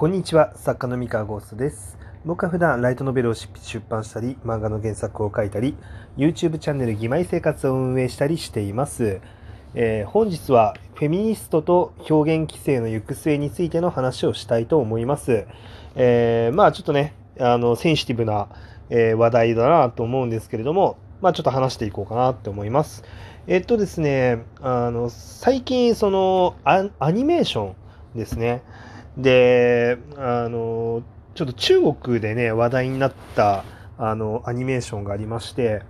こんにちは、作家の三河ゴーストです。僕は普段ライトノベルを出版したり、漫画の原作を書いたり、YouTube チャンネル義妹生活を運営したりしています。えー本日はフェミニストと表現規制の行く末についての話をしたいと思います。えーまあちょっとね、あの、センシティブな、えー話題だなと思うんですけれども、まあちょっと話していこうかなって思います。えっとですね、あの、最近そのアアニメーションですね。で、あの、ちょっと中国でね、話題になったあのアニメーションがありまして、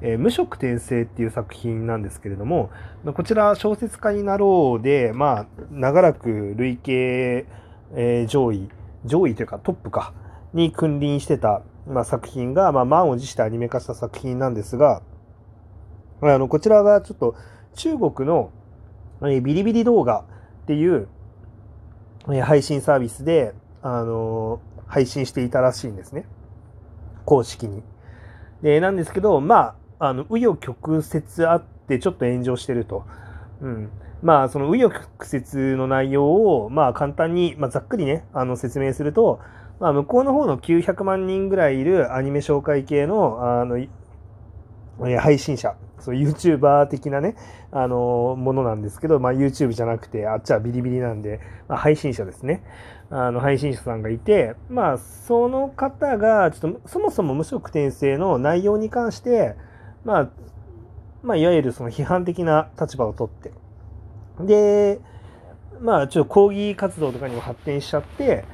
えー無色転生っていう作品なんですけれども、こちら小説家になろうで、まあ、長らく累計、えー上位、上位というかトップか、に君臨してた、まあ、作品が、まあ、満を持してアニメ化した作品なんですが、あの、こちらがちょっと中国の、えービリビリ動画っていう、配信サービスで、あの配信していたらしいんですね。公式に。で、なんですけど、まあ、あの、紆余曲折あってちょっと炎上してると。うん。まあ、その紆余曲折の内容を、まあ、簡単に、まあ、ざっくりね、あの、説明すると、まあ、向こうの方の900万人ぐらいいるアニメ紹介系の、あの、配信者、そう、YouTuber 的なね、あのものなんですけど、まあ、YouTube じゃなくて、あっちはビリビリなんで、まあ、配信者ですね。あの、配信者さんがいて、まあ、その方が、ちょっと、そもそも無色転生の内容に関して、まあ、まあ、いわゆるその批判的な立場を取って、で、まあ、ちょっと抗議活動とかにも発展しちゃって、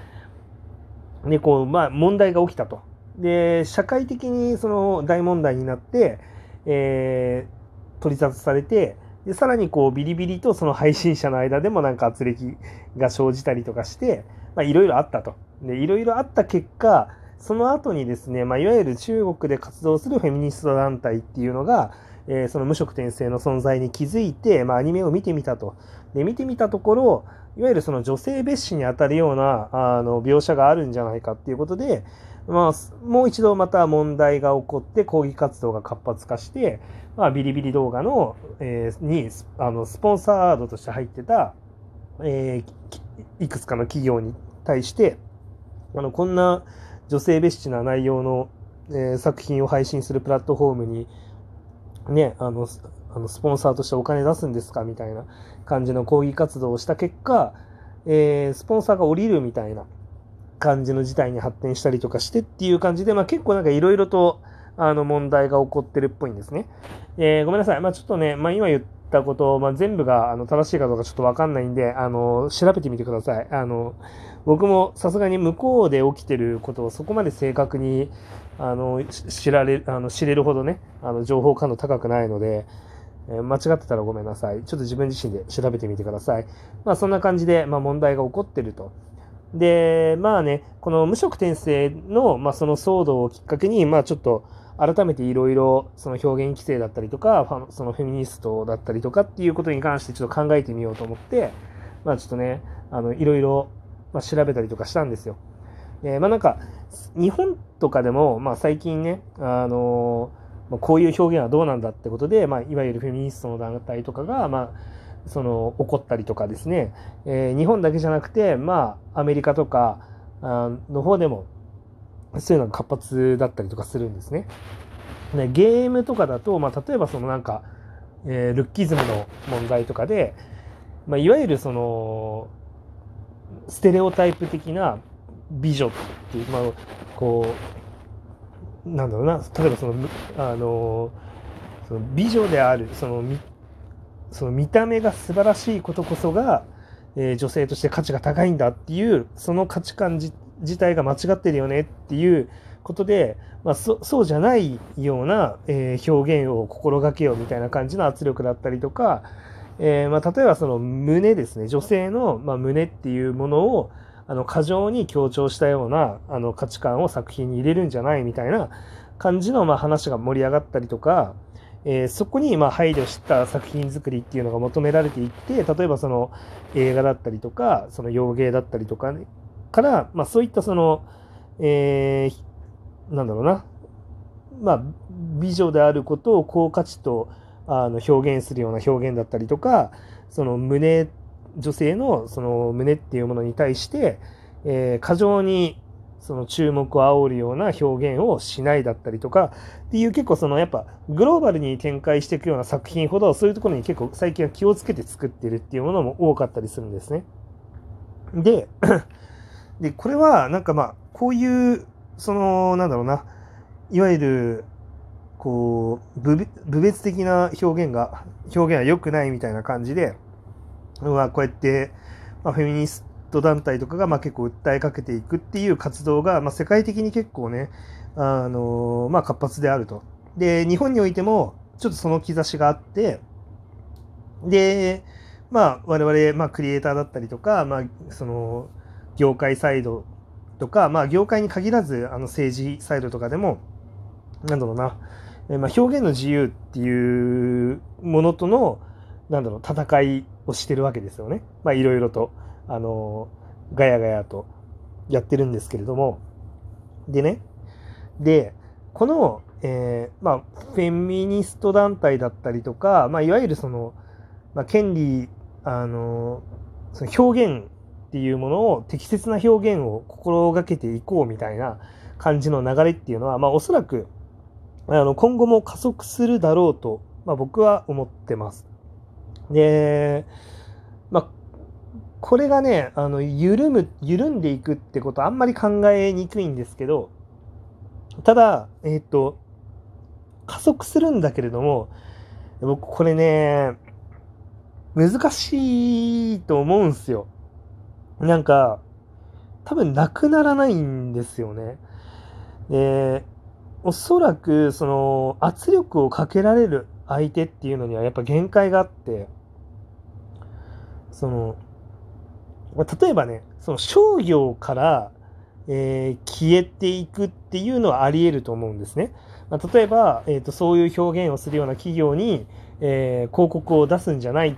で、こう、まあ、問題が起きたと。で、社会的にその大問題になって、えー取り沙汰されて、で、さらにこう、ビリビリとその配信者の間でもなんか圧力が生じたりとかして、まあ、いろいろあったと。で、いろいろあった結果、その後にですね、まあ、いわゆる中国で活動するフェミニスト団体っていうのが、えーその無色転生の存在に気づいて、まあ、アニメを見てみたと。で、見てみたところ、いわゆるその女性蔑視に当たるような、あの、描写があるんじゃないかっていうことで、まあ、もう一度また問題が起こって抗議活動が活発化して、まあ、ビリビリ動画の、えーにスあのスポンサードとして入ってた、えーいくつかの企業に対してあのこんな女性蔑視な内容の、えー作品を配信するプラットフォームに、ね、あのスあのスポンサーとしてお金出すんですかみたいな感じの抗議活動をした結果、えースポンサーが降りるみたいな感じの事態に発展したりとかしてっていう感じで、まあ、結構なんかいろいろとあの問題が起こってるっぽいんですね。えーごめんなさい。まあ、ちょっとね、まあ、今言ったこと、まあ、全部があの正しいかどうかちょっとわかんないんで、あの、調べてみてください。あの、僕もさすがに向こうで起きてることをそこまで正確に、あの、知られ、あの、知れるほどね、あの、情報感度高くないので、え間違ってたらごめんなさい。ちょっと自分自身で調べてみてください。まあ、そんな感じで、まあ、問題が起こってると。で、まあね、この無色転生の、まあ、その騒動をきっかけに、まあ、ちょっと、改めていろいろその表現規制だったりとか、そのフェミニストだったりとかっていうことに関してちょっと考えてみようと思って、まあちょっとね、あの、いろいろ、ま、調べたりとかしたんですよ。えーまあなんか、日本とかでも、まあ最近ね、あのまこういう表現はどうなんだってことで、まあいわゆるフェミニストの団体とかが、まあ、その、怒ったりとかですね、えー日本だけじゃなくて、まあアメリカとかの方でも、そういうのが活発だったりとかするんですね。ねゲームとかだと、まあ、例えばそのなんか、えールッキズムの問題とかで、まあ、いわゆるそのステレオタイプ的な美女っていう、まあ、こうなんだろうな例えばそのあのその美女であるその見その見た目が素晴らしいことこそが、えー女性として価値が高いんだっていうその価値観自体が間違ってるよねっていうことで、まあ、そうじゃないような、えー表現を心がけようみたいな感じの圧力だったりとか、えーまあ、例えばその胸ですね。女性の、ま、胸っていうものをあの過剰に強調したようなあの価値観を作品に入れるんじゃないみたいな感じの、ま、話が盛り上がったりとか、えーそこにま配慮した作品作りっていうのが求められていって例えばその映画だったりとかその洋芸だったりとか、ね、から、まあ、そういったその、えーなんだろうな、まあ、美女であることを高価値とあの表現するような表現だったりとかその胸女性のその胸っていうものに対して、えー、過剰にその注目を煽るような表現をしないだったりとかっていう結構そのやっぱグローバルに展開していくような作品ほどそういうところに結構最近は気をつけて作ってるっていうものも多かったりするんですね。で、でこれはなんかまあこういうそのなんだろうないわゆるこう部別的な表現が表現は良くないみたいな感じで、まあ、こうやって、まあ、フェミニスト団体とかがまあ結構訴えかけていくっていう活動が、まあ、世界的に結構ね、あのまあ、活発であると。で、日本においてもちょっとその兆しがあって、で、まあ、我々、まあ、クリエイターだったりとか、まあ、その、業界サイドとか、まあ、業界に限らず、あの、政治サイドとかでも、なんだろうな、えまあ、表現の自由っていうものとの、なんだろう、戦いをしてるわけですよね。まあ、いろいろと。あの、ガヤガヤとやってるんですけれども、でね、で、この、えー、まあ、フェミニスト団体だったりとか、まあ、いわゆるその、まあ、権利、あの、その表現っていうものを、適切な表現を心がけていこうみたいな感じの流れっていうのは、まあ、おそらく、あの、今後も加速するだろうと、まあ、僕は思ってます。で、まあ、これがね、あの、緩む、緩んでいくってことはあんまり考えにくいんですけど、ただ、えっ、ー、と、加速するんだけれども、僕これね、難しいと思うんすよ。なんか、多分なくならないんですよね。で、おそらく、その、圧力をかけられる相手っていうのにはやっぱ限界があって、その、例えばね、その商業から、えー、消えていくっていうのはあり得ると思うんですね。まあ、例えば、えーと、そういう表現をするような企業に、えー、広告を出すんじゃない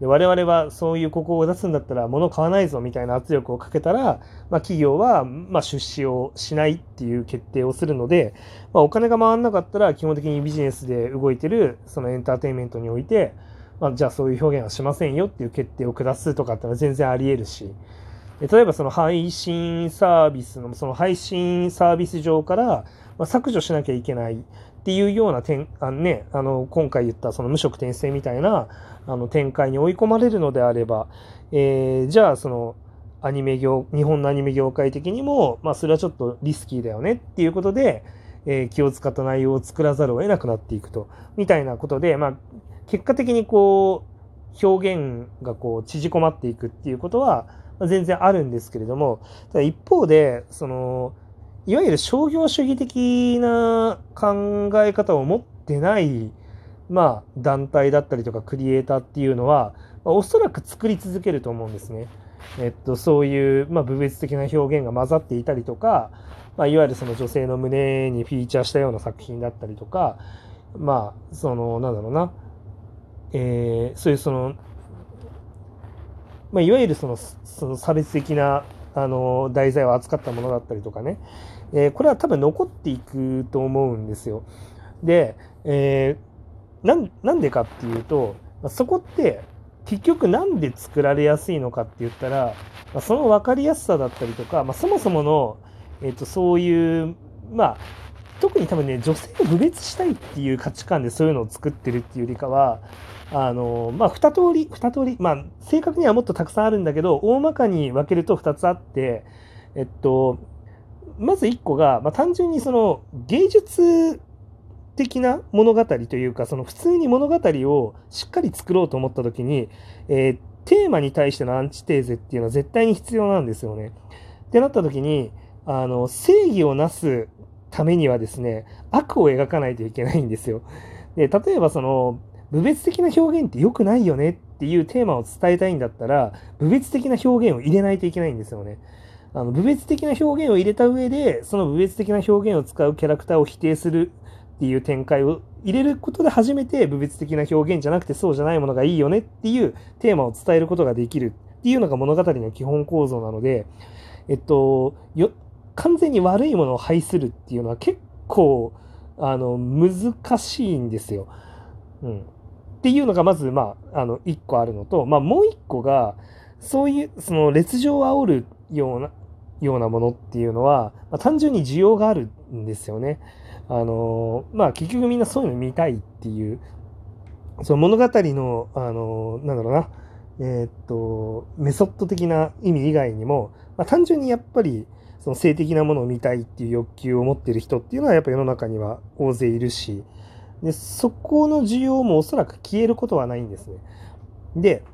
で我々はそういうここを出すんだったら物買わないぞみたいな圧力をかけたら、まあ、企業は、ま、出資をしないっていう決定をするので、まあ、お金が回らなかったら基本的にビジネスで動いてるそのエンターテインメントにおいて、まあ、じゃあそういう表現はしませんよっていう決定を下すとかってのは全然ありえるし、例えばその配信サービスの、その配信サービス上から削除しなきゃいけないっていうような点、あのね、あの、今回言ったその無職転生みたいなあの展開に追い込まれるのであれば、えー、じゃあそのアニメ業、日本のアニメ業界的にも、まあそれはちょっとリスキーだよねっていうことで、えー、気を使った内容を作らざるを得なくなっていくと、みたいなことで、まあ結果的にこう、表現がこう縮こまっていくっていうことは全然あるんですけれども、ただ一方で、その、いわゆる商業主義的な考え方を持ってない、まあ、団体だったりとかクリエイターっていうのは、ま、おそらく作り続けると思うんですね。えっと、そういう、まあ、部別的な表現が混ざっていたりとか、まあ、いわゆるその女性の胸にフィーチャーしたような作品だったりとか、まあ、その、なんだろうな、えー、そういうその、まあ、いわゆるそのその差別的なあの題材を扱ったものだったりとかね、えー、これは多分残っていくと思うんですよ。で、えー、なんでかっていうと、そこって結局なんで作られやすいのかって言ったら、ま、その分かりやすさだったりとか、まあ、そもそもの、えー、とそういう、まあ、特に多分ね、女性を侮蔑したいっていう価値観でそういうのを作ってるっていうよりかは、あの、まあ、二通り、二通り、まあ、正確にはもっとたくさんあるんだけど、大まかに分けると二つあって、えっと、まず一個が、まあ、単純にその芸術的な物語というか、その普通に物語をしっかり作ろうと思った時に、えー、テーマに対してのアンチテーゼっていうのは絶対に必要なんですよね。ってなった時に、あの、正義をなすためにはですね、悪を描かないといけないんですよ。で、例えばその、部別的な表現って良くないよねっていうテーマを伝えたいんだったら、部別的な表現を入れないといけないんですよね。あの、部別的な表現を入れた上で、その部別的な表現を使うキャラクターを否定するっていう展開を入れることで初めて部別的な表現じゃなくてそうじゃないものがいいよねっていうテーマを伝えることができるっていうのが物語の基本構造なので、えっと、よ完全に悪いものを排するっていうのは結構あの難しいんですよ。うん、っていうのがまず、まあ、あの1個あるのと、まあ、もう1個がそういうその劣情を煽るようなようなものっていうのは、まあ、単純に需要があるんですよね。あのまあ結局みんなそういうの見たいっていうその物語のあのなんだろうなえー、っとメソッド的な意味以外にも、まあ、単純にやっぱりその性的なものを見たいっていう欲求を持ってる人っていうのはやっぱ世の中には大勢いるしでそこの需要もおそらく消えることはないんですね。で、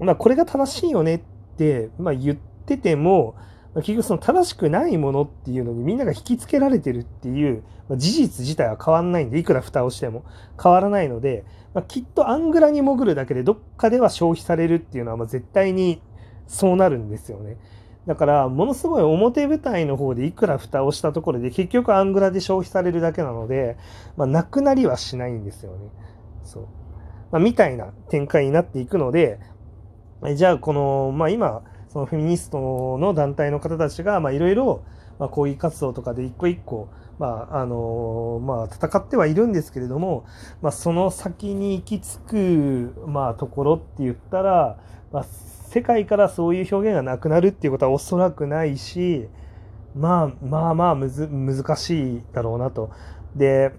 まあ、これが正しいよねって、まあ、言ってても結局その正しくないものっていうのにみんなが引きつけられてるっていう事実自体は変わんないんでいくら蓋をしても変わらないので、まあ、きっとアングラに潜るだけでどっかでは消費されるっていうのはま絶対にそうなるんですよね。だからものすごい表舞台の方でいくら蓋をしたところで結局アングラで消費されるだけなので、まあ、なくなりはしないんですよね。そう。まあ、みたいな展開になっていくので、じゃあこの、まあ今、そのフェミニストの団体の方たちが、まいろいろ、ま抗議活動とかで一個一個、まあ、あの、まあ戦ってはいるんですけれども、まあその先に行き着く、まところって言ったら、まあ世界からそういう表現がなくなるっていうことはおそらくないし、まあまあまあむず難しいだろうなと。で、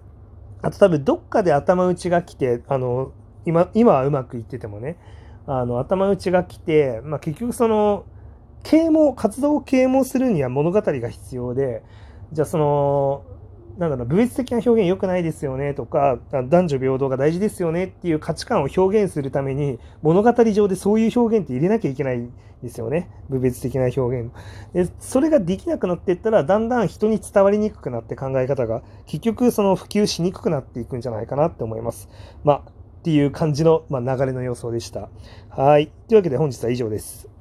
あと多分どっかで頭打ちが来て、あの、今、今はうまくいっててもね、あの、頭打ちが来て、まあ結局その、啓蒙、活動を啓蒙するには物語が必要で、じゃあその、なんだろう、部別的な表現良くないですよねとか、男女平等が大事ですよねっていう価値観を表現するために、物語上でそういう表現って入れなきゃいけないんですよね。部別的な表現。で、それができなくなっていったら、だんだん人に伝わりにくくなって考え方が、結局その普及しにくくなっていくんじゃないかなって思います。まあ、っていう感じの、まあ、流れの予想でした。はい。というわけで本日は以上です。